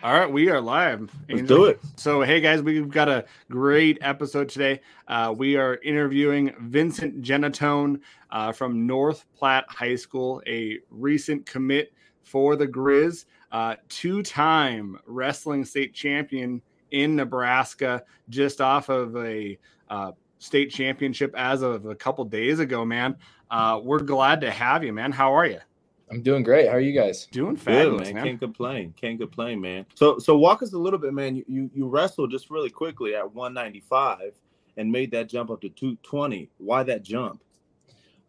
All right, we are live. Let's do it. So, hey guys, we've got a great episode today. Uh, we are interviewing Vincent Genatone uh, from North Platte High School, a recent commit for the Grizz, uh, two-time wrestling state champion in Nebraska, just off of a uh, state championship as of a couple days ago. Man, uh, we're glad to have you, man. How are you? I'm doing great. How are you guys? Doing Good, fabulous, man. man. Can't complain. Can't complain, man. So so walk us a little bit, man. You you, you wrestled just really quickly at 195 and made that jump up to 220. Why that jump?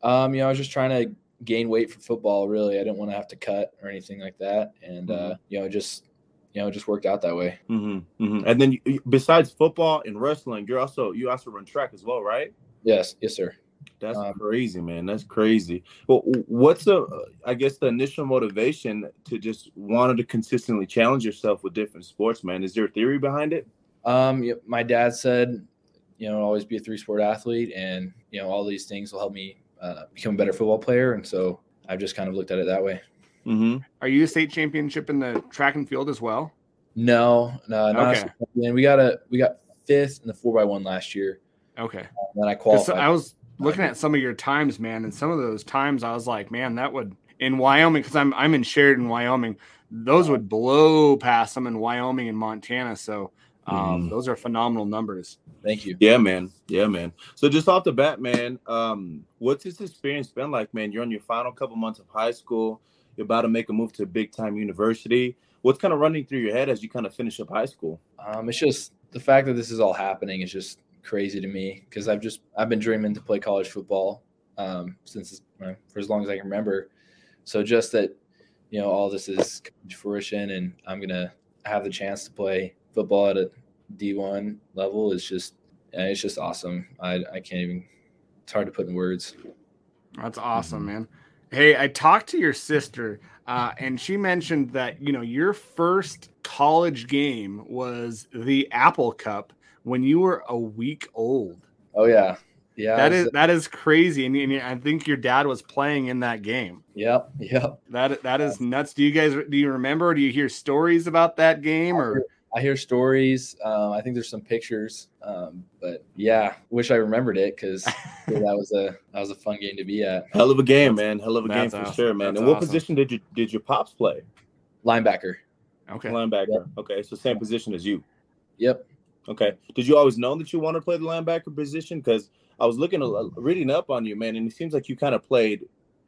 Um, you know, I was just trying to gain weight for football. Really, I didn't want to have to cut or anything like that, and uh, you know, just you know, it just worked out that way. Mm-hmm, mm-hmm. And then you, you- besides football and wrestling, you're also you also run track as well, right? Yes, yes, sir. That's Um, crazy, man. That's crazy. Well, what's the I guess the initial motivation to just wanted to consistently challenge yourself with different sports, man? Is there a theory behind it? Um, you my dad said, you know, always be a three sport athlete, and you know, all these things will help me uh, become a better football player, and so I've just kind of looked at it that way. Mm-hmm. Are you a state championship in the track and field as well? No, no, not Okay. and we got a we got fifth in the four by one last year, Okay. and then I 'Cause qualified. I was looking at some of your times, man, and some of those times I was like, man, that would in Wyoming because I'm I'm in Sheridan, Wyoming. Those would blow past them in Wyoming and Montana. So um, Mhm. those are phenomenal numbers. Thank you. Yeah, man. Yeah, man. So just off the bat, man, um, what's this experience been like, man? You're on your final couple months of high school. You're about to make a move to a big time university. What's kind of running through your head as you kind of finish up high school? Um, it's just the fact that this is all happening is just crazy to me because I've just I've been dreaming to play college football um, since for as long as I can remember. So just that you know all this is fruition and I'm gonna have the chance to play football at a D1 level is just it's just awesome. I I can't even. It's hard to put in words. That's awesome, man. Hey, I talked to your sister, uh, and she mentioned that you know your first college game was the Apple Cup when you were a week old. Oh yeah, yeah. That I is was- that is crazy, and, and I think your dad was playing in that game. Yep, yep. That that is nuts. Do you guys do you remember? Do you hear stories about that game or? I hear stories. Um, I think there's some pictures, um, but yeah, wish I remembered it because that was a that was a fun game to be at. Hell of a game, man. Hell of a game That's for sure, man. That's and what awesome. position did you did your pops play? Linebacker. Okay. Linebacker. Okay, so same position as you. Yep. Okay. Did you always know that you wanted to play the linebacker position? Because I was looking, a- reading up on you, man, and it seems like you kind of played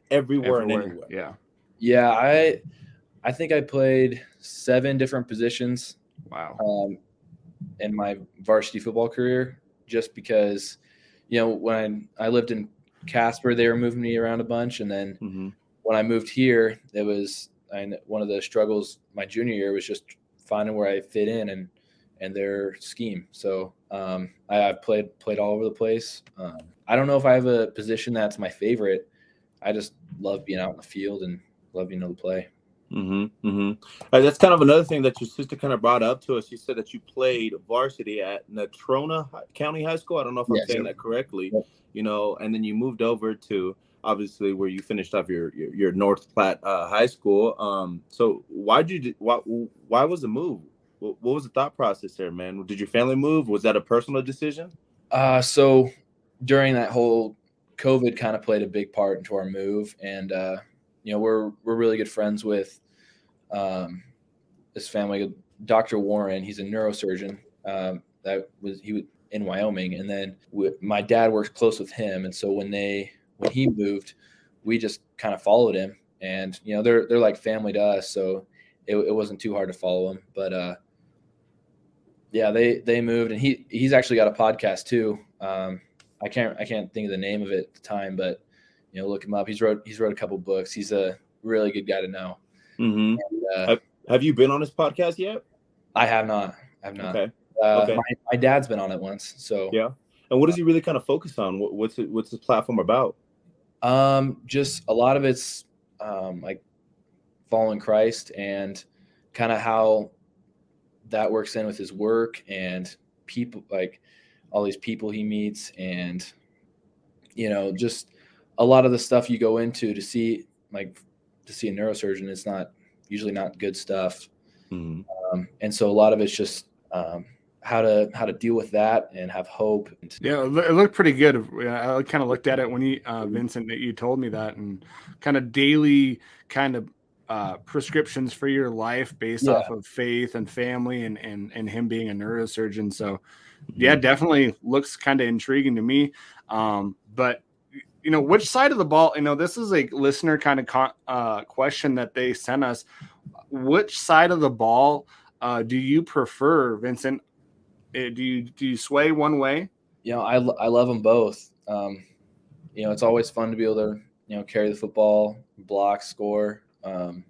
everywhere, and anywhere. Yeah. Yeah, I I think I played seven different positions Wow. um, in my varsity football career, just because you know when I lived in Casper, they were moving me around a bunch, and then hmm when I moved here, it was and one of the struggles my junior year was just finding where I fit in and and their scheme. So um, I, I've played played all over the place. Um, I don't know if I have a position that's my favorite. I just love being out in the field and love being able to play. Mm-hmm. Mm-hmm. Uh, that's kind of another thing that your sister kind of brought up to us. She said that you played varsity at Natrona County High School. I don't know if I'm Yes. saying that correctly. Yep. You know, and then you moved over to obviously where you finished off your your, your North Platte uh, High School. Um, so why did you why why was the move? What, what was the thought process there, man? Did your family move? Was that a personal decision? Uh, so during that whole COVID kind of played a big part into our move, and uh, you know we're we're really good friends with um, this family, Dr. Warren. He's a neurosurgeon. Um, that was he was in Wyoming, and then w- my dad works close with him, and so when they when he moved, we just kind of followed him, and you know they're they're like family to us, so it, it wasn't too hard to follow him, but. uh yeah, they they moved, and he he's actually got a podcast too. Um, I can't I can't think of the name of it at the time, but you know, look him up. He's wrote he's wrote a couple books. He's a really good guy to know. Mm-hmm. And, uh, Have you been on this podcast yet? I have not. I have not. Okay. Uh, Okay. my, my dad's been on it once, so Yeah. And what does he really kind of focus on? What, what's it, what's this platform about? Um, just a lot of it's um, like following Christ and kind of how that works in with his work and people like all these people he meets and you know just a lot of the stuff you go into to see like to see a neurosurgeon it's not usually not good stuff Mhm. Um, and so a lot of it's just um, how to how to deal with that and have hope. Yeah, it looked pretty good. I kind of looked at it when you, uh, Vincent, that you told me that, and kind of daily kind of uh, prescriptions for your life based yeah. off of faith and family, and and and him being a neurosurgeon. So, yeah, mm-hmm. definitely looks kind of intriguing to me. Um, but you know, which side of the ball? You know, this is a listener kind of con- uh, question that they sent us. Which side of the ball uh, do you prefer, Vincent? Eh, do you do you sway one way? You know, I I love them both. Um, you know, it's always fun to be able to you know carry the football, block, score. Um,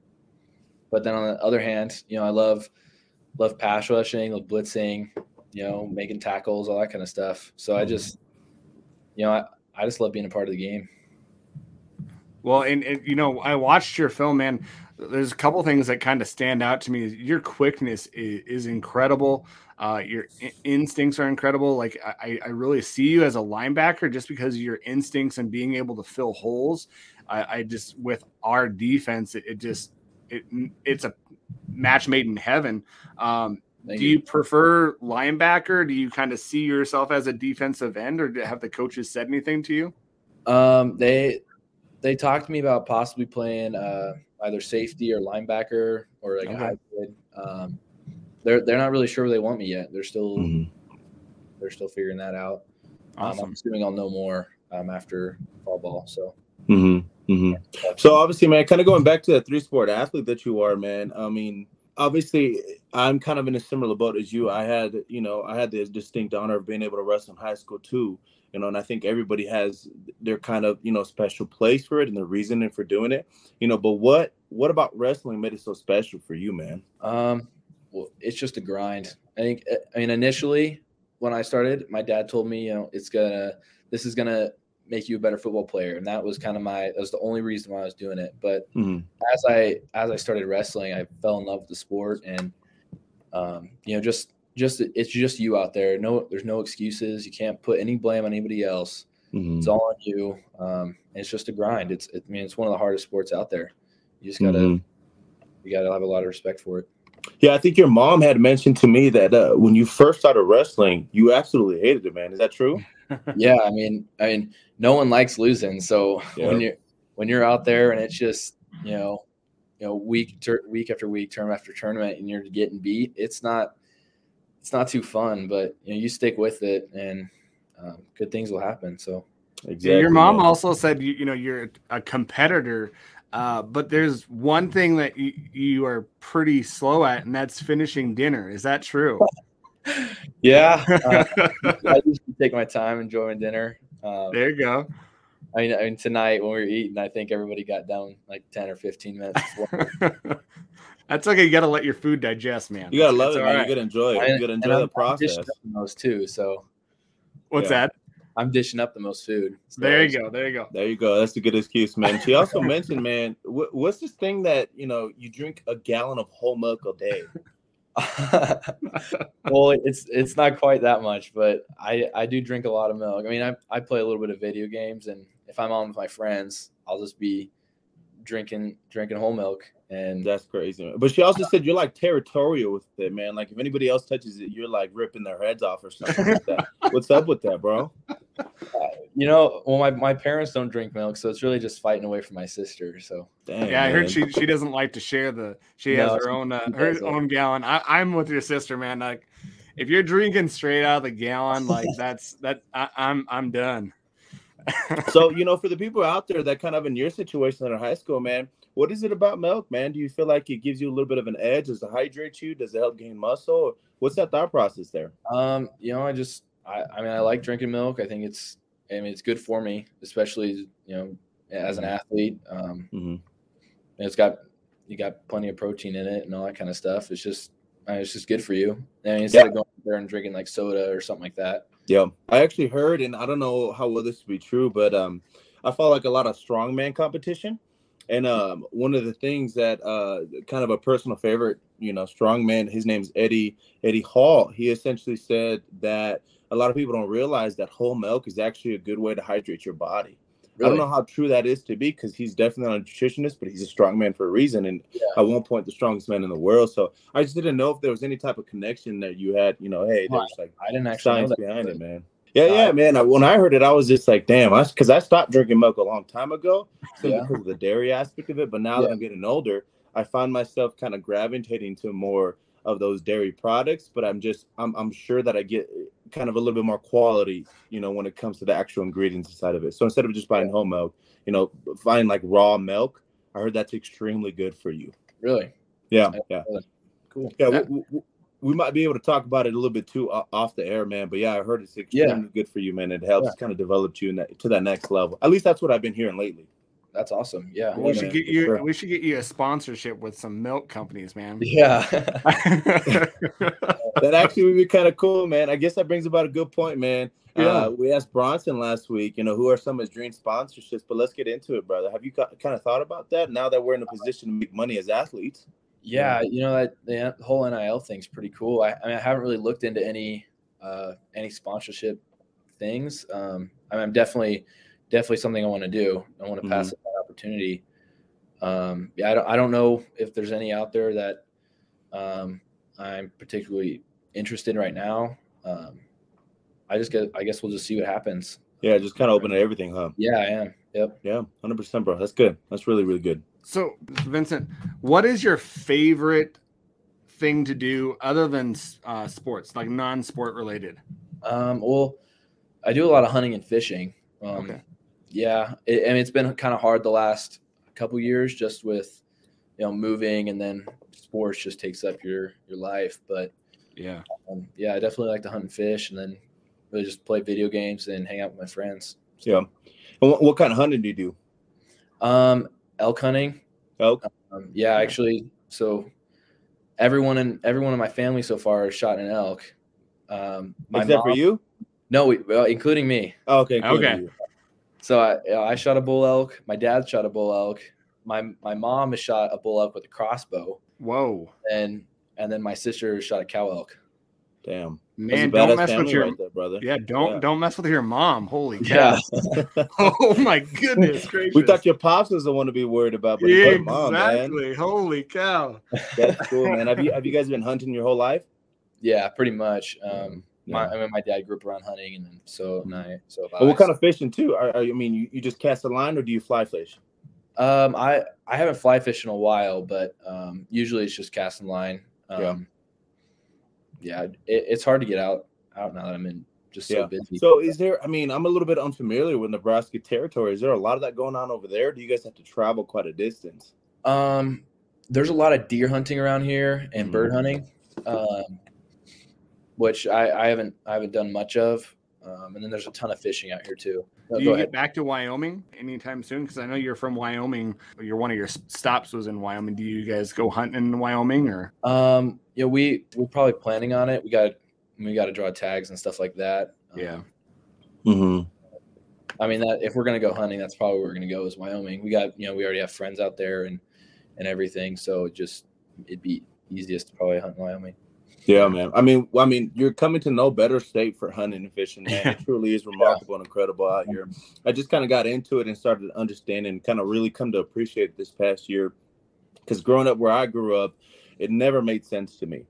but then on the other hand, you know, I love love pass rushing, love blitzing, you know, making tackles, all that kind of stuff. So I just, you know, I, I just love being a part of the game. Well, and, and you know, I watched your film, man. There's a couple things that kind of stand out to me. Your quickness is, is incredible. Uh, your instincts are incredible. Like I, I really see you as a linebacker just because of your instincts and being able to fill holes. I, I just with our defense, it, it, just it it's a match made in heaven. Um, do you, you prefer linebacker? Do you kind of see yourself as a defensive end, or have the coaches said anything to you? Um, they they talked to me about possibly playing uh, either safety or linebacker or like okay. a hybrid. Um, they're they're not really sure where they want me yet. They're still mm-hmm. they're still figuring that out. Awesome. Um, I'm assuming I'll know more um, after fall ball. So. Mm-hmm. Mm-hmm. So obviously, man, kind of going back to the three sport athlete that you are, man. I mean, obviously, I'm kind of in a similar boat as you. I had, you know, I had the distinct honor of being able to wrestle in high school too. You know, and I think everybody has their kind of, you know, special place for it and the reasoning for doing it. You know, but what what about wrestling made it so special for you, man? Um, well, it's just a grind. I think. I mean, initially when I started, my dad told me, you know, it's gonna, this is gonna make you a better football player, and that was kind of my. That was the only reason why I was doing it. But mm-hmm. as I as I started wrestling, I fell in love with the sport, and um, you know, just just it's just you out there. No, there's no excuses. You can't put any blame on anybody else. Mm-hmm. It's all on you. Um, it's just a grind. It's, it, I mean, it's one of the hardest sports out there. You just gotta, mm-hmm. you gotta have a lot of respect for it. Yeah, I think your mom had mentioned to me that uh, when you first started wrestling, you absolutely hated it, man. Is that true? Yeah, I mean, I mean, no one likes losing. So yeah. when you when you're out there and it's just you know, you know, week ter- week after week, term after tournament, and you're getting beat, it's not it's not too fun. But you know, you stick with it, and um, good things will happen. So. Exactly. Your mom also said you, you know you're a competitor uh, but there's one thing that you, you are pretty slow at, and that's finishing dinner. Is that true? yeah, uh, I usually take my time enjoying dinner. Um, there you go. I mean, I mean, tonight when we were eating, I think everybody got down like ten or fifteen minutes. That's okay. You got to let your food digest, man. You gotta love it, man. Right. You gotta enjoy it. You gotta enjoy the process. Those too. So, what's yeah. that? I'm dishing up the most food. So there you go. There you go. There you go. That's a good excuse, man. She also mentioned, man, wh- what's this thing that you know you drink a gallon of whole milk a day? well, it's it's not quite that much, but I I do drink a lot of milk. I mean, I I play a little bit of video games, and if I'm on with my friends, I'll just be drinking drinking whole milk and that's crazy. Man. But she also said you're like territorial with it, man. Like if anybody else touches it, you're like ripping their heads off or something like that. What's up with that, bro? You know, well, my, my parents don't drink milk, so it's really just fighting away from my sister. So Dang, yeah, man. I heard she she doesn't like to share the. She no, has her own uh, her own gallon. I, I'm with your sister, man. Like if you're drinking straight out of the gallon, like that's that I, I'm I'm done. so you know, for the people out there that kind of in your situation in high school, man what is it about milk, man? Do you feel like it gives you a little bit of an edge? Does it hydrate you? Does it help gain muscle? What's that thought process there? Um, you know, I just, I, I mean, I like drinking milk. I think it's, I mean, it's good for me, especially you know, as an athlete. Um, mm-hmm. it's got, you got plenty of protein in it and all that kind of stuff. It's just, I mean, it's just good for you. I mean, instead yeah. of going there and drinking like soda or something like that. Yeah, I actually heard, and I don't know how well this would be true, but um, I follow like a lot of strongman competition. And um, one of the things that uh, kind of a personal favorite, you know, strongman, his name's Eddie Eddie Hall. He essentially said that a lot of people don't realize that whole milk is actually a good way to hydrate your body. I don't know how true that is to be because he's definitely not a nutritionist, but he's a strong man for a reason. And Yeah. at one point, the strongest man in the world. So I just didn't know if there was any type of connection that you had. You know, hey, there's like I didn't actually know science that. behind it, man. Yeah, Uh, yeah, man. I, when I heard it, I was just like, damn, I because I stopped drinking milk a long time ago Yeah. because of the dairy aspect of it. But now that I'm getting older, I find myself kind of gravitating to more of those dairy products. But I'm just, I'm, I'm sure that I get kind of a little bit more quality, you know, when it comes to the actual ingredients inside of it. So instead of just buying whole milk, you know, find like raw milk. I heard that's extremely good for you. Really Yeah, yeah. cool. Yeah, That- we, we, we might be able to talk about it a little bit too off the air, man. But yeah, I heard it's extremely good for you, man. It helps Yeah. kind of develop you in that, to that next level. At least that's what I've been hearing lately. That's awesome. Yeah. we Yeah, should man, get you. sure. We should get you a sponsorship with some milk companies, man. Yeah. That actually would be kind of cool, man. I guess that brings about a good point, man. Yeah. Uh, we asked Bronson last week, you know, who are some of his dream sponsorships, but let's get into it, brother. Have you got, kind of thought about that now that we're in a position to make money as athletes? yeah. You know that the whole NIL thing's pretty cool. I, I mean, I haven't really looked into any uh, any sponsorship things. Um, I mean, I'm definitely definitely something I want to do. I want to pass up that opportunity. Um, yeah, I don't I don't know if there's any out there that um, I'm particularly interested in right now. Um, I just get I guess we'll just see what happens. Yeah, just kind of open to everything, huh? Yeah, I am. Yep. Yeah, 100%, bro. That's good. That's really, really good. so, Vincent, what is your favorite thing to do other than uh, sports, like non-sport related? Um, well, I do a lot of hunting and fishing. Um, Okay. Yeah, it, I mean, it's been kind of hard the last couple years, just with you know moving, and then sports just takes up your your life. But Yeah. um, yeah, I definitely like to hunt and fish, and then really just play video games and hang out with my friends. Yeah. And what, what kind of hunting do you do? Um, elk hunting. Elk? Um, yeah, actually, so everyone in everyone in my family so far has shot an elk. Um, my Except for you? No, we, well, including me. Oh, okay. cool. Okay. So I, yeah, I shot a bull elk. My dad shot a bull elk. My my mom has shot a bull elk with a crossbow, Whoa, and and then my sister shot a cow elk. Damn. man! Don't mess with your right there, brother. yeah. Don't Yeah. don't mess with your mom. Holy cow! Yeah, oh my goodness gracious! We thought your pops was the one to be worried about, but yeah, it's your mom, man. Holy cow! That's cool, man. Have you have you guys been hunting your whole life? yeah, pretty much. Um, my. I mean, my dad grew up around hunting, and then so and I so. Well, what I. kind of fishing too? Are, I mean, you, you just cast a line or do you fly fish? Um, I I haven't fly fished in a while, but um, usually it's just casting line. Um, Yeah. yeah, it, it's hard to get out out now that I'm in just so Yeah. busy. So is there? I mean, I'm a little bit unfamiliar with Nebraska territory. Is there a lot of that going on over there? Do you guys have to travel quite a distance? Um, there's a lot of deer hunting around here and Mhm. bird hunting, um, which I, I haven't I haven't done much of. Um, and then there's a ton of fishing out here too. No, Do you ahead. get back to Wyoming anytime soon? Because I know you're from Wyoming. Your one of your stops was in Wyoming. Do you guys go hunting in Wyoming or? Um, you know, we we're probably planning on it. We got we got to draw tags and stuff like that. Um, Yeah. Mm-hmm. I mean that if we're gonna go hunting, that's probably where we're gonna go is Wyoming. We got you know we already have friends out there and and everything, so just it'd be easiest to probably hunt in Wyoming. Yeah, man. I mean, I mean, you're coming to no better state for hunting and fishing, man. It truly is remarkable and incredible out here. I just kind of got into it and started to understand and kind of really come to appreciate this past year. Because growing up where I grew up, it never made sense to me,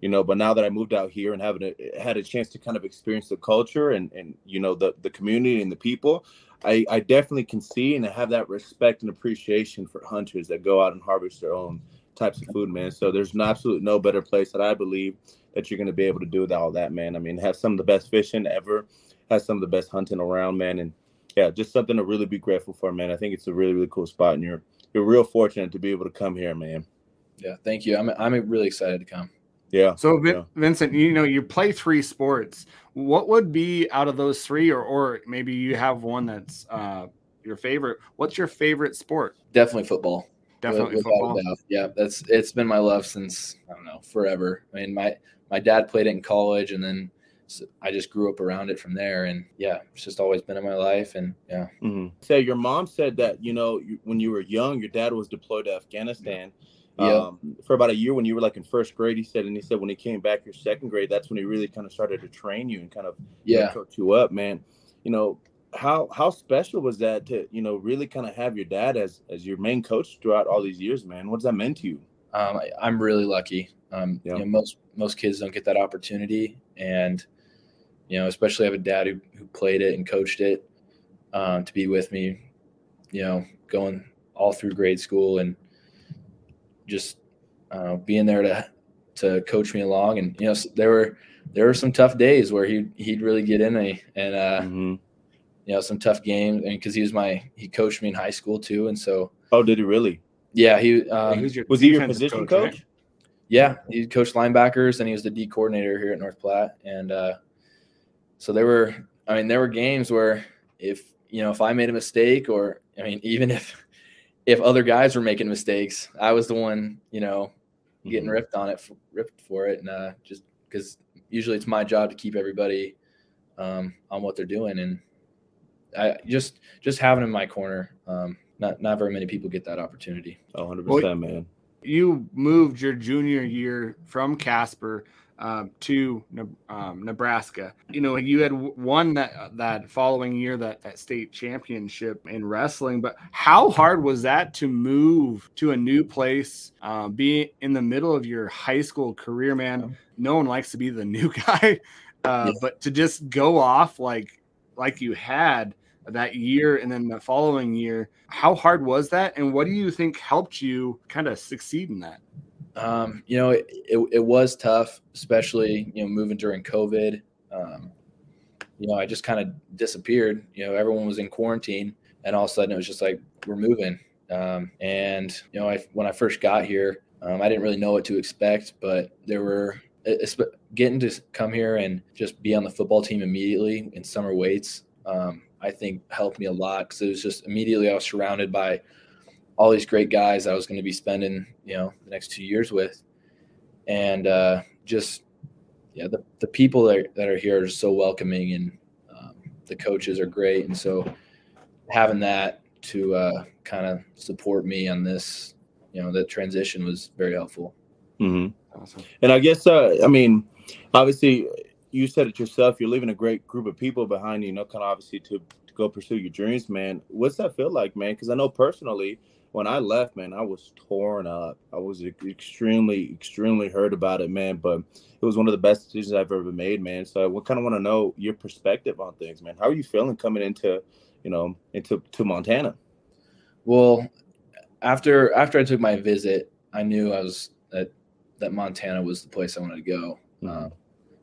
you know. But now that I moved out here and having a, had a chance to kind of experience the culture and and you know the the community and the people, I I definitely can see and have that respect and appreciation for hunters that go out and harvest their own types of food, man. So there's no absolute no better place that I believe that you're going to be able to do with all that, man. I mean, have some of the best fishing ever, have some of the best hunting around, man, and yeah, just something to really be grateful for, man. I think it's a really really cool spot, and you're you're real fortunate to be able to come here, man. Yeah, thank you. I'm I'm really excited to come. Yeah. So Vin- Yeah. Vincent, you know you play three sports. What would be out of those three, or or maybe you have one that's uh, your favorite? What's your favorite sport? Definitely football. Definitely Without a football. doubt. Yeah, that's it's been my love since I don't know forever. I mean, my my dad played it in college, and then I just grew up around it from there. And yeah, it's just always been in my life. And yeah, hmm Say your mom said that you know when you were young, your dad was deployed to Afghanistan. Yeah. Um, for about a year when you were like in first grade, he said, and he said when he came back your second grade, that's when he really kind of started to train you and kind of you know, yeah, coach you up, man. You know, how how special was that to you know really kind of have your dad as as your main coach throughout all these years, man? What does that mean to you? Um, I, am really lucky. Um, yeah. you know, most most kids don't get that opportunity, and you know, especially have a dad who, who played it and coached it um, to be with me. You know, going all through grade school and just uh, being there to to coach me along. And you know, there were there were some tough days where he he'd really get in me and uh, mm-hmm. You know some tough games. And because he was my he coached me in high school too, and so oh, did he really? Yeah, he um, was, was he your position coach? coach? Right? Yeah, he coached linebackers and he was the D coordinator here at North Platte. And uh, so there were, I mean, there were games where if you know if I made a mistake or I mean even if if other guys were making mistakes, I was the one you know getting mm-hmm. ripped on it, for, ripped for it, and uh, just because usually it's my job to keep everybody um, on what they're doing, and I just just having him in my corner. Um, not not very many people get that opportunity. 100 percent, man. You moved your junior year from Casper um, to um, Nebraska. You know, you had won that that following year that that state championship in wrestling. But how hard was that to move to a new place, uh, be in the middle of your high school career, man? No one likes to be the new guy, uh, yeah. but to just go off like like you had that year and then the following year, how hard was that? And what do you think helped you kind of succeed in that? Um, you know, it, it, it, was tough, especially, you know, moving during COVID. Um, you know, I just kind of disappeared. You know, everyone was in quarantine, and all of a sudden it was just like, we're moving. Um, and, you know, I, when I first got here, um, I didn't really know what to expect, but there were getting to come here and just be on the football team immediately in summer weights. Um, I think helped me a lot because it was just immediately I was surrounded by all these great guys I was going to be spending, you know, the next two years with, and uh, just yeah, the the people that that are here are so welcoming, and um, the coaches are great, and so having that to uh, kind of support me on this, you know, that transition was very helpful. Mm-hmm. Awesome. And I guess uh, I mean, obviously, you said it yourself. You're leaving a great group of people behind you. You know, kind of obviously to, to go pursue your dreams, man. What's that feel like, man? Because I know personally, when I left, man, I was torn up. I was extremely, extremely hurt about it, man. But it was one of the best decisions I've ever made, man. So I kind of want to know your perspective on things, man. How are you feeling coming into, you know, into to Montana? Well, after after I took my visit, I knew I was that that Montana was the place I wanted to go. Mm-hmm.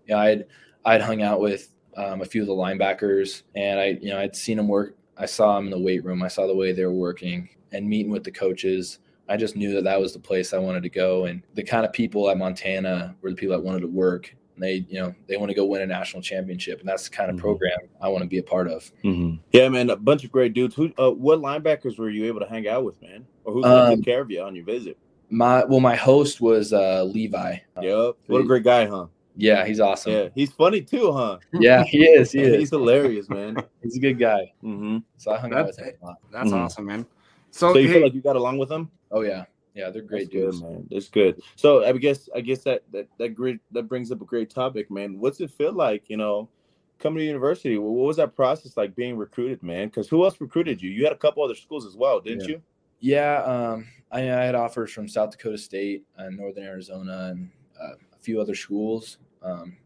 Um, yeah, I'd I'd hung out with um, a few of the linebackers, and I you know I'd seen them work. I saw them in the weight room. I saw the way they were working, and meeting with the coaches. I just knew that that was the place I wanted to go, and the kind of people at Montana were the people that wanted to work. And they, you know, they want to go win a national championship, and that's the kind of mm-hmm. program I want to be a part of. Mm-hmm. Yeah, man, a bunch of great dudes. Who, uh, what linebackers were you able to hang out with, man, or who um, taking care of you on your visit? My well, my host was uh, Levi. Yep, what a great guy, huh? Yeah, he's awesome. Yeah, he's funny too, huh? Yeah, he is. He is. he's hilarious, man. he's a good guy. Mm-hmm. So I hung that's, out with him a lot. That's mm-hmm. awesome, man. So, so you hey, feel like you got along with him? Oh yeah, yeah, they're great that's dudes, good, man. That's good. So I guess I guess that that that great that brings up a great topic, man. What's it feel like, you know, coming to university? What was that process like being recruited, man? Because who else recruited you? You had a couple other schools as well, didn't yeah. you? Yeah, um, I, I, had offers from South Dakota State and Northern Arizona and uh, a few other schools. Um,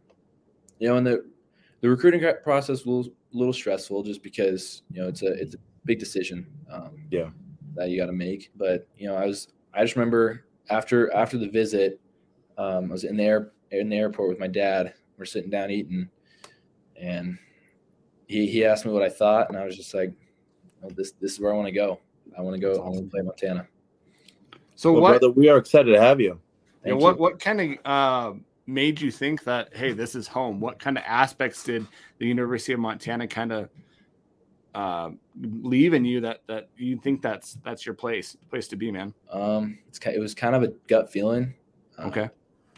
you know, and the the recruiting process was a little stressful just because you know it's a it's a big decision. Um, yeah, that you got to make. But you know, I was I just remember after after the visit, um, I was in the air in the airport with my dad. We're sitting down eating, and he he asked me what I thought, and I was just like, oh, "This this is where I want to go. I want to go. I want to play Montana." So well, what? Brother, we are excited to have you. Yeah, what what kind of uh, made you think that hey this is home? What kind of aspects did the university of montana kind of uh, leave in you that that you think that's that's your place place to be man? Um it's it was kind of a gut feeling. Uh, okay.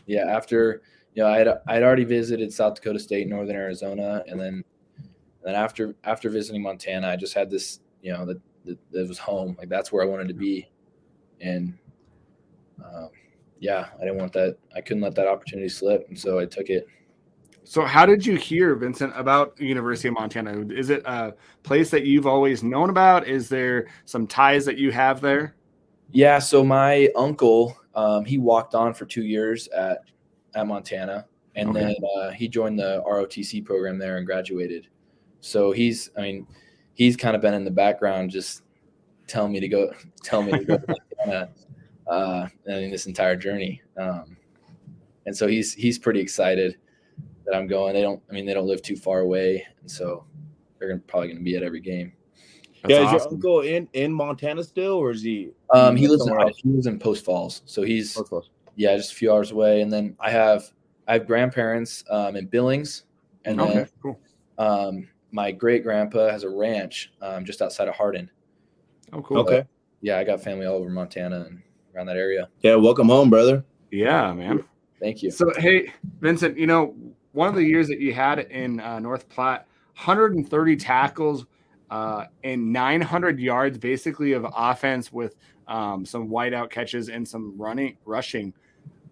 yeah after you know i had i had already visited south dakota state northern arizona and then and then after after visiting montana i just had this you know that that it was home. Like that's where i wanted to be. And um yeah, I didn't want that. I couldn't let that opportunity slip, and so I took it. So, how did you hear, Vincent, about University of Montana? Is it a place that you've always known about? Is there some ties that you have there? Yeah. So my uncle, um, he walked on for two years at at Montana, and okay. then uh, he joined the ROTC program there and graduated. So he's, I mean, he's kind of been in the background, just telling me to go, tell me to go, Montana, uh, in this entire journey. Um, and so he's he's pretty excited that I'm going. They don't. I mean, they don't live too far away, and so they're gonna, probably going to be at every game. That's yeah, awesome. is your uncle in in Montana still, or is he? Um, he lives in else? he lives in Post Falls, so he's yeah, just a few hours away. And then I have I have grandparents um, in Billings, and okay, then cool. um, my great grandpa has a ranch um, just outside of Hardin. Oh, cool. Okay. But, yeah, I got family all over Montana and around that area. Yeah, welcome home, brother. Yeah, man. Thank you. So, hey, Vincent, you know, one of the years that you had in uh, North Platte, 130 tackles uh, and 900 yards basically of offense with um, some whiteout catches and some running rushing.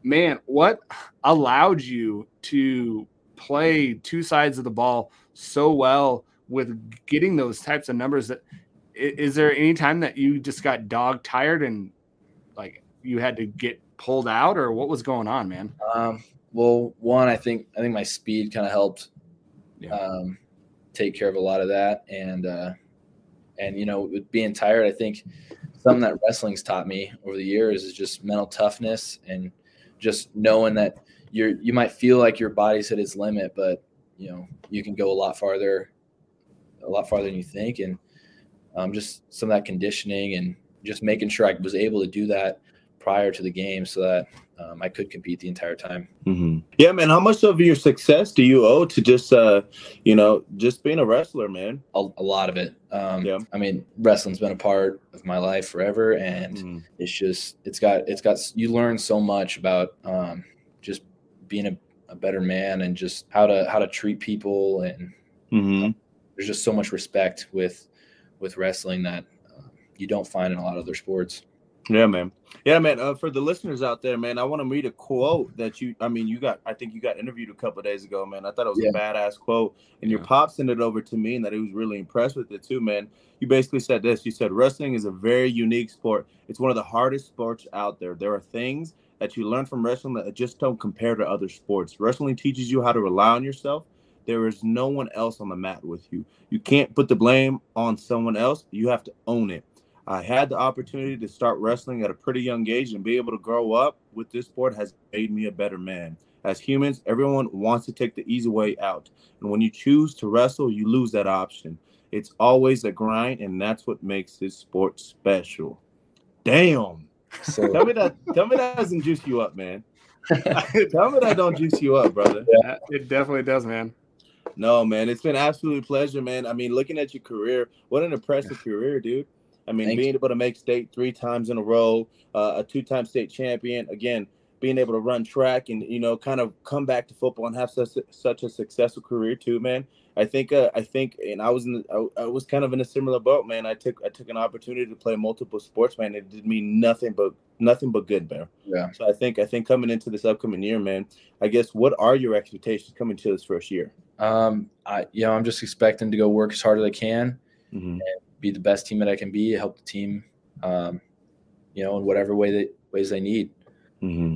Man, what allowed you to play two sides of the ball so well with getting those types of numbers that is there any time that you just got dog tired and like you had to get pulled out or what was going on man? Um, well, one, I think I think my speed kind of helped yeah. um, take care of a lot of that, and uh, and you know, with being tired, I think something that wrestling's taught me over the years is just mental toughness and just knowing that you're you might feel like your body's at its limit, but you know you can go a lot farther, a lot farther than you think, and um, just some of that conditioning and just making sure I was able to do that prior to the game so that um, I could compete the entire time. Mm-hmm. Yeah, man. How much of your success do you owe to just, uh, you know, just being a wrestler, man? A, a lot of it. Um, yeah. I mean, wrestling's been a part of my life forever, and mm-hmm. it's just, it's got, it's got. You learn so much about um, just being a, a, better man and just how to how to treat people, and mm-hmm. there's just so much respect with with wrestling that uh, you don't find in a lot of other sports. Yeah, man. Yeah, man. Uh, for the listeners out there, man, I want to read a quote that you. I mean, you got. I think you got interviewed a couple days ago, man. I thought it was yeah. a badass quote, and your pop sent it over to me, and that he was really impressed with it too, man. You basically said this. You said wrestling is a very unique sport. It's one of the hardest sports out there. There are things that you learn from wrestling that just don't compare to other sports. Wrestling teaches you how to rely on yourself. There is no one else on the mat with you. You can't put the blame on someone else. You have to own it I had the opportunity to start wrestling at a pretty young age and be able to grow up with this sport has made me a better man. As humans, everyone wants to take the easy way out. And when you choose to wrestle, you lose that option. It's always a grind, and that's what makes this sport special. Damn. So tell me that tell me that doesn't juice you up, man. tell me that don't juice you up, brother. Yeah, it definitely does, man. No, man, it's been absolutely pleasure, man. I mean, looking at your career, what an impressive career, dude. I mean, Thank being able to make state three times in a row, uh, a two-time state champion, again, being able to run track and you know, kind of come back to football and have such such a successful career too, man. I think uh, I think, and I was in, I, I, was kind of in a similar boat, man. I took I took an opportunity to play multiple sports, man. It did me nothing but nothing but good, man. Yeah. So I think I think coming into this upcoming year, man. I guess what are your expectations coming to this first year? Um, I you know I'm just expecting to go work as hard as I can, mm-hmm. and be the best team that I can be, help the team, um, you know, in whatever way that ways they need. Mm-hmm.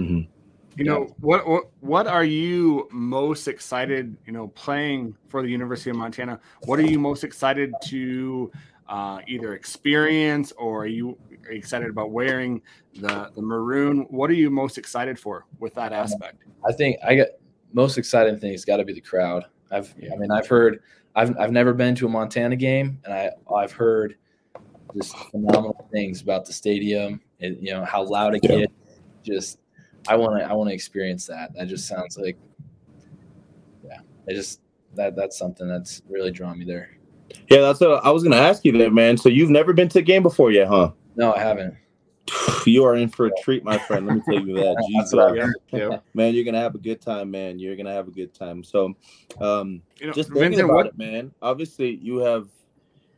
Mm-hmm. You know what, what? What are you most excited? You know, playing for the University of Montana. What are you most excited to uh, either experience, or are you excited about wearing the the maroon? What are you most excited for with that aspect? I think I get most exciting thing has got to be the crowd. I've, I mean, I've heard I've I've never been to a Montana game, and I I've heard just phenomenal things about the stadium. And, you know how loud it yeah. gets. Just I want to I want to experience that. That just sounds like yeah. I just that that's something that's really drawn me there. Yeah, that's what I was gonna ask you there, man. So you've never been to a game before yet, huh? No, I haven't. You are in for a treat, my friend. Let me tell you that. Jesus. Yeah. Man, you're gonna have a good time, man. You're gonna have a good time. So, um, you know, just thinking Vincent, about what? it, man. Obviously, you have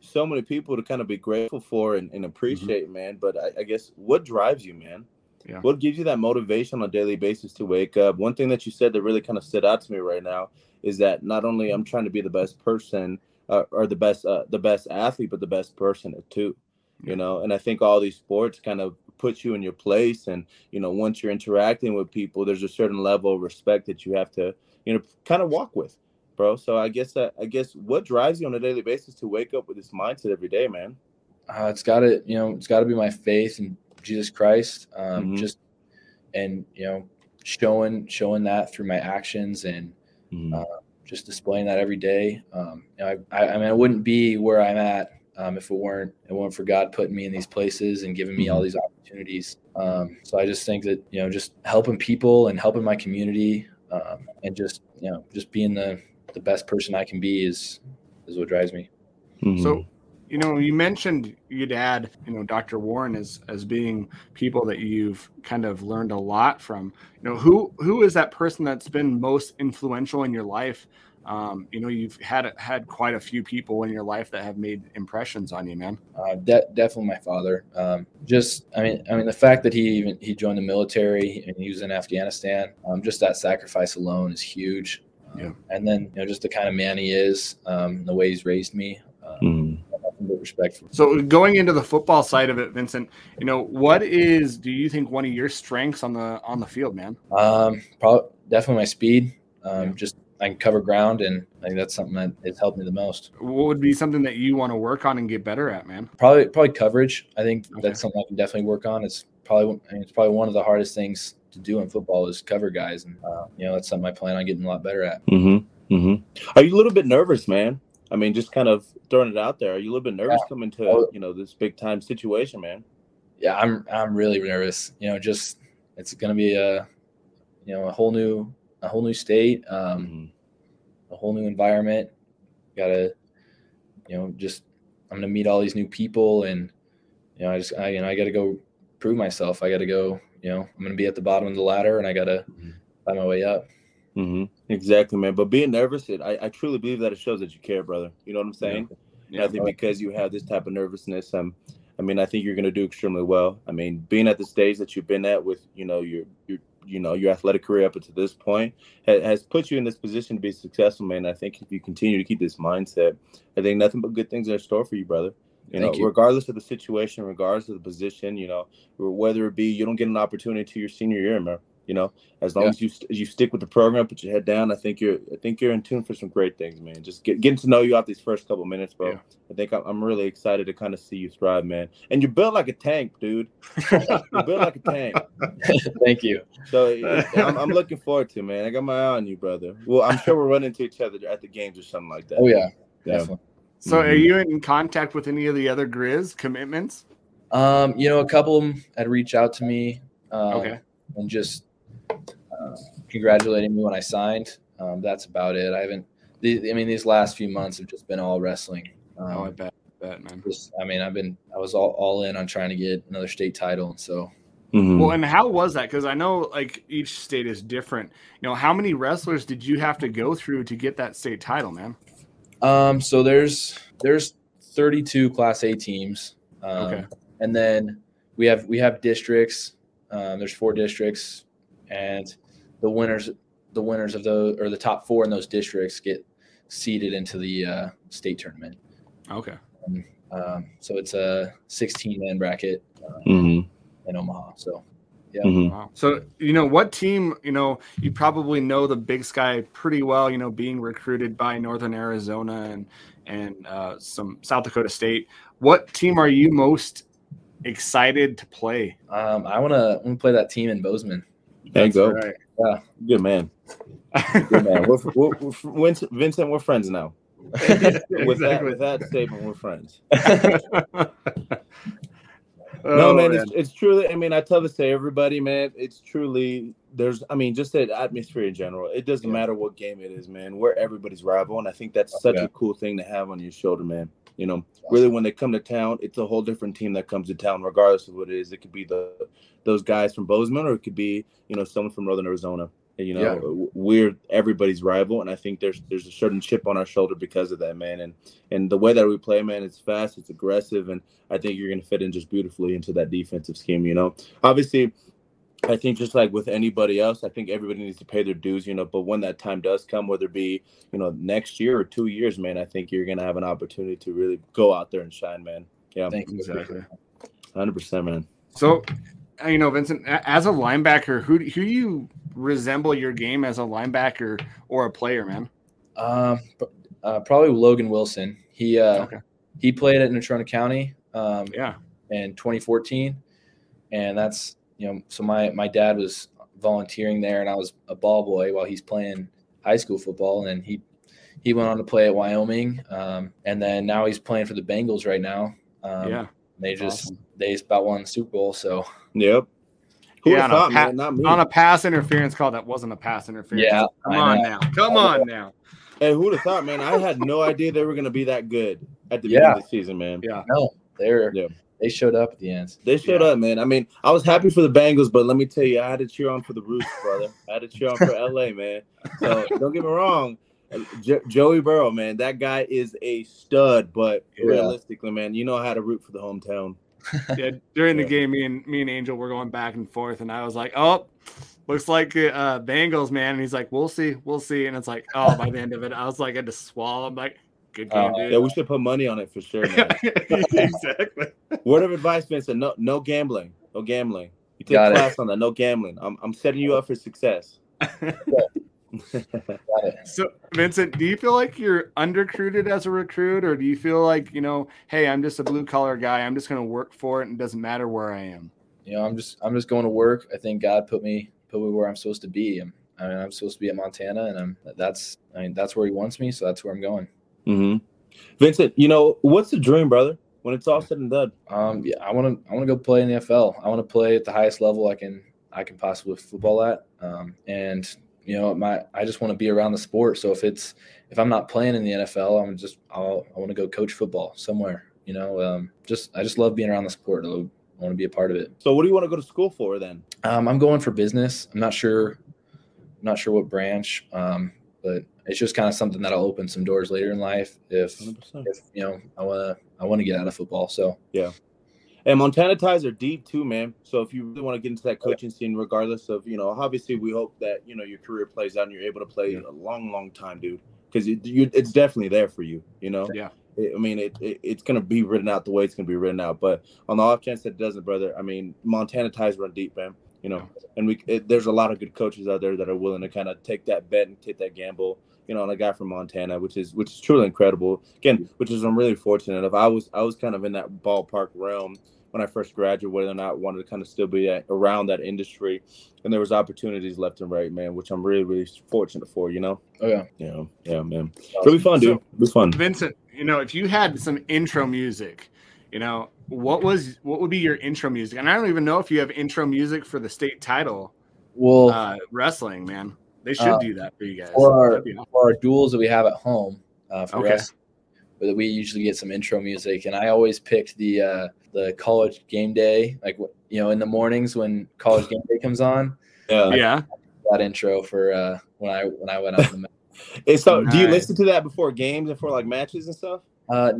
so many people to kind of be grateful for and, and mm-hmm. appreciate, mm-hmm. man. But I, I, guess what drives you, man? yeah. what gives you that motivation on a daily basis to wake up? One thing that you said that really kind of stood out to me right now is that not only I'm trying to be the best person uh, or the best uh, the best athlete, but the best person too. You know, and I think all these sports kind of put you in your place, and you know, once you're interacting with people, there's a certain level of respect that you have to, you know, kind of walk with, bro. So I guess that I guess what drives you on a daily basis to wake up with this mindset every day, man. Uh, it's got to, you know, it's got to be my faith in Jesus Christ. Um, mm-hmm. Just and you know, showing showing that through my actions and mm-hmm. uh, just displaying that every day. Um, you know, I, I, I, mean, I wouldn't be where I'm at um, if it weren't it weren't for God putting me in these places and giving me all mm-hmm. these opportunities. Um, so I just think that you know, just helping people and helping my community, um, and just you know, just being the the best person I can be is is what drives me. Mm-hmm. So you know you mentioned your dad you know dr warren as as being people that you've kind of learned a lot from you know who who is that person that's been most influential in your life um, you know you've had had quite a few people in your life that have made impressions on you man uh, de- definitely my father um, just i mean i mean the fact that he even he joined the military and he was in afghanistan um, just that sacrifice alone is huge yeah. Um, and then you know just the kind of man he is um, the way he's raised me mm respect for. So going into the football side of it, Vincent, you know, what is do you think one of your strengths on the on the field, man? Um, probably definitely my speed. Um, just I can cover ground, and I think that's something that has helped me the most. What would be something that you want to work on and get better at, man? Probably, probably coverage. I think okay. that's something I can definitely work on. It's probably, I mean, it's probably one of the hardest things to do in football is cover guys, and uh, you know, that's something I plan on getting a lot better at. Mm-hmm. Mm-hmm. Are you a little bit nervous, man? I mean, just kind of throwing it out there. Are you a little bit nervous yeah. coming to you know this big time situation, man? Yeah, I'm I'm really nervous. You know, just it's going to be a you know a whole new a whole new state, um, mm-hmm. a whole new environment. Got to you know just I'm to meet all these new people, and you know I just I you know I got to go prove myself. I got to go. You know, I'm to be at the bottom of the ladder, and I got to mm-hmm. find my way up. Mm-hmm. Exactly, man. But being nervous, it, I, I truly believe that it shows that you care, brother. You know what I'm saying? Yeah. I think because you have this type of nervousness, um, I mean, I think you're going to do extremely well. I mean, being at the stage that you've been at with, you know, your your you know your athletic career up until this point has, has put you in this position to be successful, man. I think if you continue to keep this mindset, I think nothing but good things are in store for you, brother. You Thank know, you. regardless of the situation, regardless of the position, you know, whether it be you don't get an opportunity to your senior year, man you know, as long yeah. as you as you stick with the program, put your head down. I think you're I think you're in tune for some great things, man. Just get, getting to know you out these first couple minutes, bro. Yeah. I think I'm, I'm really excited to kind of see you thrive, man. And you're built like a tank, dude. you're built like a tank. Thank you. So I'm, I'm, looking forward to, man. I got my eye on you, brother. Well, I'm sure we're running into each other at the games or something like that. Oh yeah, definitely. So, mm-hmm. are you in contact with any of the other Grizz commitments? Um, you know, a couple of them had reached out to me. Um, okay. And just uh, congratulating me when I signed. Um, that's about it. I haven't. The, I mean, these last few months have just been all wrestling. Um, oh, I bet, bet, man. Just, I mean, I've been, I was all, all in on trying to get another state title, and so. Mm-hmm. Well, and how was that? Because I know like each state is different. You know, how many wrestlers did you have to go through to get that state title, man? Um, so there's there's 32 Class A teams. Um, okay. And then we have we have districts. Um, there's four districts, and the winners the winners of those or the top four in those districts get seeded into the uh, state tournament. Okay. And, um, so it's a 16 man bracket uh, mm-hmm. in Omaha. So yeah. Mm-hmm. Wow. So you know what team? You know you probably know the Big Sky pretty well. You know being recruited by Northern Arizona and and uh, some South Dakota State. What team are you most excited to play? Um, I want to play that team in Bozeman. There you go. Right. Yeah, good man. Good man. we're, we're, we're, Vincent, we're friends now. with, that, with that statement, we're friends. no, man, man. It's, it's truly. I mean, I tell this to everybody, man. It's truly there's. I mean, just the atmosphere in general. It doesn't yeah. matter what game it is, man. We're everybody's rival, and I think that's such yeah. a cool thing to have on your shoulder, man. You know, really, when they come to town, it's a whole different team that comes to town, regardless of what it is. It could be the those guys from Bozeman, or it could be you know someone from Northern Arizona. You know, yeah. we're everybody's rival, and I think there's there's a certain chip on our shoulder because of that, man. And and the way that we play, man, it's fast, it's aggressive, and I think you're going to fit in just beautifully into that defensive scheme. You know, obviously, I think just like with anybody else, I think everybody needs to pay their dues, you know. But when that time does come, whether it be, you know, next year or two years, man, I think you're gonna have an opportunity to really go out there and shine, man. Yeah, Thank you. Exactly. hundred percent, man. So, uh, you know, Vincent, as a linebacker, who who do you resemble your game as a linebacker or a player, man? Um, uh, probably Logan Wilson. He uh, Okay. he played at Natrona County um, Yeah. in 2014, and that's you know. So my my dad was volunteering there, and I was a ball boy while he's playing high school football, and he he went on to play at Wyoming, um, and then now he's playing for the Bengals right now. Um, yeah. they just Awesome. they just about won the Super Bowl, so Yep. Who Yeah, yeah, on a thought, pa- man? Not. On a pass interference call that wasn't a pass interference. Yeah, Come I on know. now. Come on now. hey, who'd have thought, man? I had no idea they were gonna be that good at the Yeah. beginning of the season, man. Yeah. no, they're Yeah. They showed up at the end. They showed Yeah. up, man. I mean, I was happy for the Bengals, but let me tell you, I had to cheer on for the Roots, brother. I had to cheer on for LA, man. So don't get me wrong. Jo- Joey Burrow, man, that guy is a stud. But Yeah. realistically, man, you know how to root for the hometown. Yeah, during the Yeah. game, me and me and Angel were going back and forth, and I was like, "Oh, looks like uh, Bengals, man." And he's like, "We'll see, we'll see." And it's like, oh, by the end of it, I was like, I had to swallow. I'm like, "Good uh, game, Oh, dude." Yeah, we should put money on it for sure, man. exactly. Word of advice, Vincent: no, no gambling, no gambling. You take Got it. class on that. No gambling. I'm, I'm setting you up for success. Got it. So, Vincent, do you feel like you're underrecruited as a recruit, or do you feel like you know, hey, I'm just a blue collar guy. I'm just going to work for it, and it doesn't matter where I am. you know, I'm just I'm just going to work. I think God put me put me where I'm supposed to be. I'm, I mean, I'm supposed to be at Montana, and I'm that's I mean that's where He wants me, so that's where I'm going. Hmm Vincent, you know what's the dream, brother? When it's all said and done. Um, yeah, I want to I want to go play in the NFL. I want to play at the highest level I can I can possibly football at. Um, and you know, my I just want to be around the sport. So if it's if I'm not playing in the NFL, I'm just I'll, I want to go coach football somewhere. You know, um, just I just love being around the sport. I want to be a part of it. So, what do you want to go to school for then? Um, I'm going for business. I'm not sure, I'm not sure what branch, um, but it's just kind of something that'll open some doors later in life if, 100%. if you know I want to I want to get out of football. So yeah, And Montana ties are deep too, man. So if you really want to get into that coaching scene, regardless of you know, obviously we hope that you know your career plays out and you're able to play a long, long time, dude. Because it, you, it's definitely there for you. You know. Yeah. It- I mean, it, it it's gonna be written out the way it's gonna be written out. But on the off chance that it doesn't, brother, I mean, Montana ties run deep, man. You know, and we it, there's a lot of good coaches out there that are willing to kind of take that bet and take that gamble. You know, on a guy from Montana, which is which is truly incredible. Again, which is I'm really fortunate of. I was I was kind of in that ballpark realm when I first graduated, whether or not wanted to kind of still be at, around that industry, and there was opportunities left and right, man, which I'm really really fortunate for. You know, oh yeah, you know, yeah, man, really fun, dude. It was fun. Vincent, you know, if you had some intro music, you know, what was what would be your intro music? And I don't even know if you have intro music for the state title well uh, wrestling, man. They should Uh, do that for you guys. for our That'd awesome. for our duels that we have at home uh, for Okay. us, but we usually get some intro music, and I always picked the uh, the college game day, like you know in the mornings when college game day comes on. Yeah. yeah. That intro for uh, when I when I went out. the And so, do you listen to that before games and for like matches and stuff? Uh,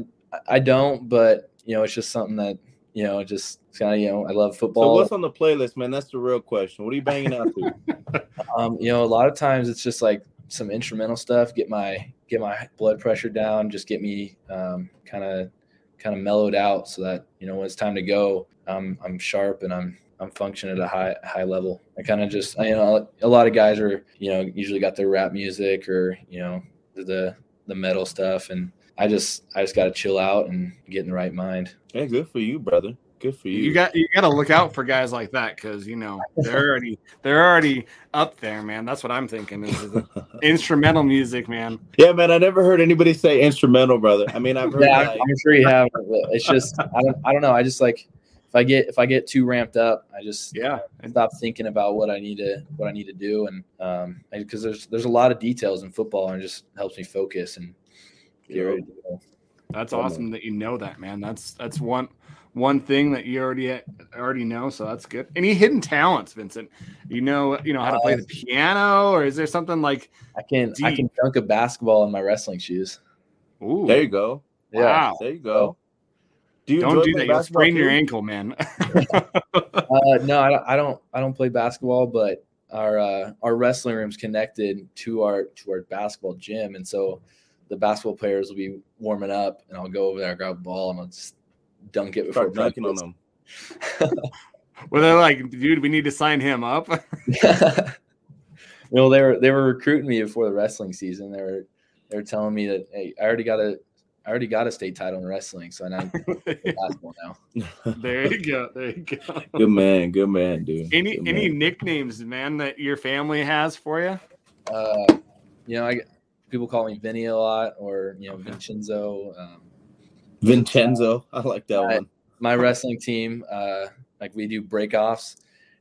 I don't, but you know, it's just something that you know, just kind of you know, I love football. So, what's on the playlist, man? That's the real question. What are you banging out to? um, you know, a lot of times it's just like some instrumental stuff, get my get my blood pressure down, just get me um, kind of kind of mellowed out, so that you know when it's time to go, I'm I'm sharp and I'm I'm functioning at a high high level. I kind of just you know a lot of guys are you know usually got their rap music or you know the the metal stuff, and I just I just got to chill out and get in the right mind. Hey, good for you, brother. Good for you. You got you got to look out for guys like that because you know they're already they're already up there, man. That's what I'm thinking is the instrumental music, man. yeah, man. I never heard anybody say instrumental, brother. I mean, I've heard Yeah, like, I'm sure you have. It's just I don't I don't know. I just like if I get if I get too ramped up, I just Yeah, stop thinking about what I need to what I need to do, and um, because there's there's a lot of details in football, and it just helps me focus and get ready. To go. That's Oh, man. awesome that you know that, man. That's that's one one thing that you already already know, so that's good. Any hidden talents, Vincent? You know, you know how to play Uh, the piano, or is there something like? I can I can dunk a basketball in my wrestling shoes. Ooh, there you go. Yeah, wow, There you go. Do you Don't do that. You'll basketball sprain your ankle, man. Uh, no, I don't, I don't. I don't play basketball, but our uh, our wrestling room's connected to our to our basketball gym, and so the basketball players will be warming up, and I'll go over there, grab a ball, and I'll just dunk it before Start dunking on them. well, they're like, dude, we need to sign him up. well, they were they were recruiting me before the wrestling season. They were they were telling me that hey, I already got a I already got a state title in wrestling, so I now play basketball now. there you go. There you go. Good man, good man, dude. Any Good any man. nicknames, man, that your family has for you? Uh, you know, I people call me Vinny a lot, or you know, Vincenzo. Um, Vincenzo? I like that I- one. my wrestling team, uh, like we do breakoffs,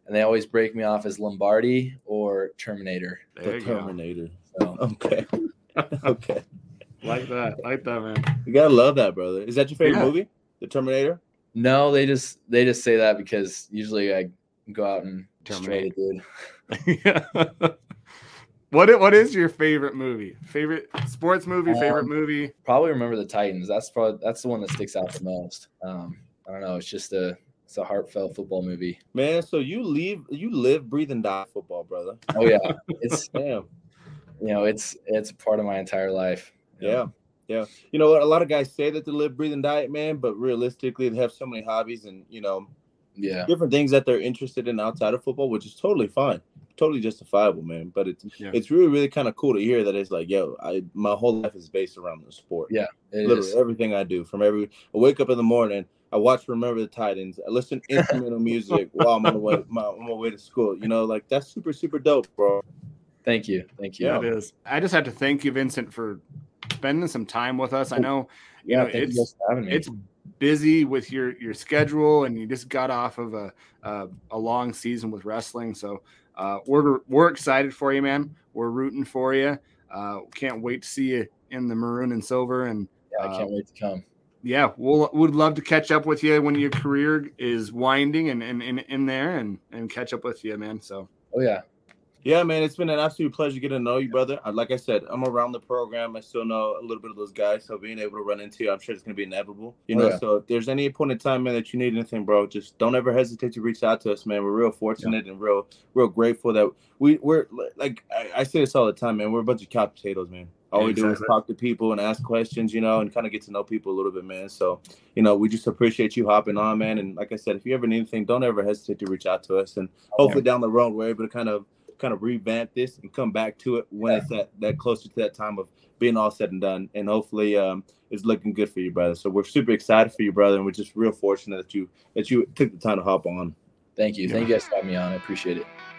and they always break me off as Lombardi or Terminator. There The you go. Terminator. So Okay. okay. Like that. Like that, man. You gotta love that, brother. Is that your favorite Yeah. movie? The Terminator? no, they just they just say that because usually I go out and destroy the Terminate. dude. what i- what is your favorite movie? Favorite sports movie? Favorite Um, movie? Probably remember the Titans. That's probably that's the one that sticks out the most. Um, I don't know. It's just a it's a heartfelt football movie. Man, so you leave you live, breathe, and die football, brother. Oh yeah, it's Damn. you know it's it's part of my entire life. you know. Yeah. Yeah. You know what? A lot of guys say that they live, breathe, and diet, man, but realistically they have so many hobbies and you know, yeah, different things that they're interested in outside of football, which is totally fine. Totally justifiable, man. But it's Yeah. it's really, really kind of cool to hear that it's like, yo, I my whole life is based around the sport. Yeah, it literally is. everything I do. From every I wake up in the morning, I watch Remember the Titans, I listen to instrumental music while I'm on the way my, on my way to school. You know, like that's super, super dope, bro. Thank you, thank you. Yeah, it is. I just have to thank you, Vincent, for spending some time with us. I oh, know, you Yeah, know, thank it's you for having me. it's busy with your your schedule, and you just got off of a a, a long season with wrestling. So uh, we're we're excited for you, man. We're rooting for you. Uh, can't wait to see you in the maroon and silver. And yeah, I can't wait to come. yeah, we'll would love to catch up with you when your career is winding and and in, in there and and catch up with you, man. So Oh yeah, Yeah, man, it's been an absolute pleasure getting to know you, brother. Like I said, I'm around the program. I still know a little bit of those guys, so being able to run into you, I'm sure it's gonna be inevitable. You Oh, know, yeah. so if there's any point in time, man, that you need anything, bro, just don't ever hesitate to reach out to us, man. We're real fortunate and real, real grateful that we we're like I, I say this all the time, man. We're a bunch of couch potatoes, man. All we do is talk to people and ask questions, you know, and kind of get to know people a little bit, man. So, you know, we just appreciate you hopping on, man. And like I said, if you ever need anything, don't ever hesitate to reach out to us. And hopefully down the road we're able to kind of kind of revamp this and come back to it when Yeah. it's that that closer to that time of being all said and done. And hopefully um it's looking good for you, brother. So we're super excited for you, brother, and we're just real fortunate that you that you took the time to hop on. thank you, thank you guys for having me on. I appreciate it.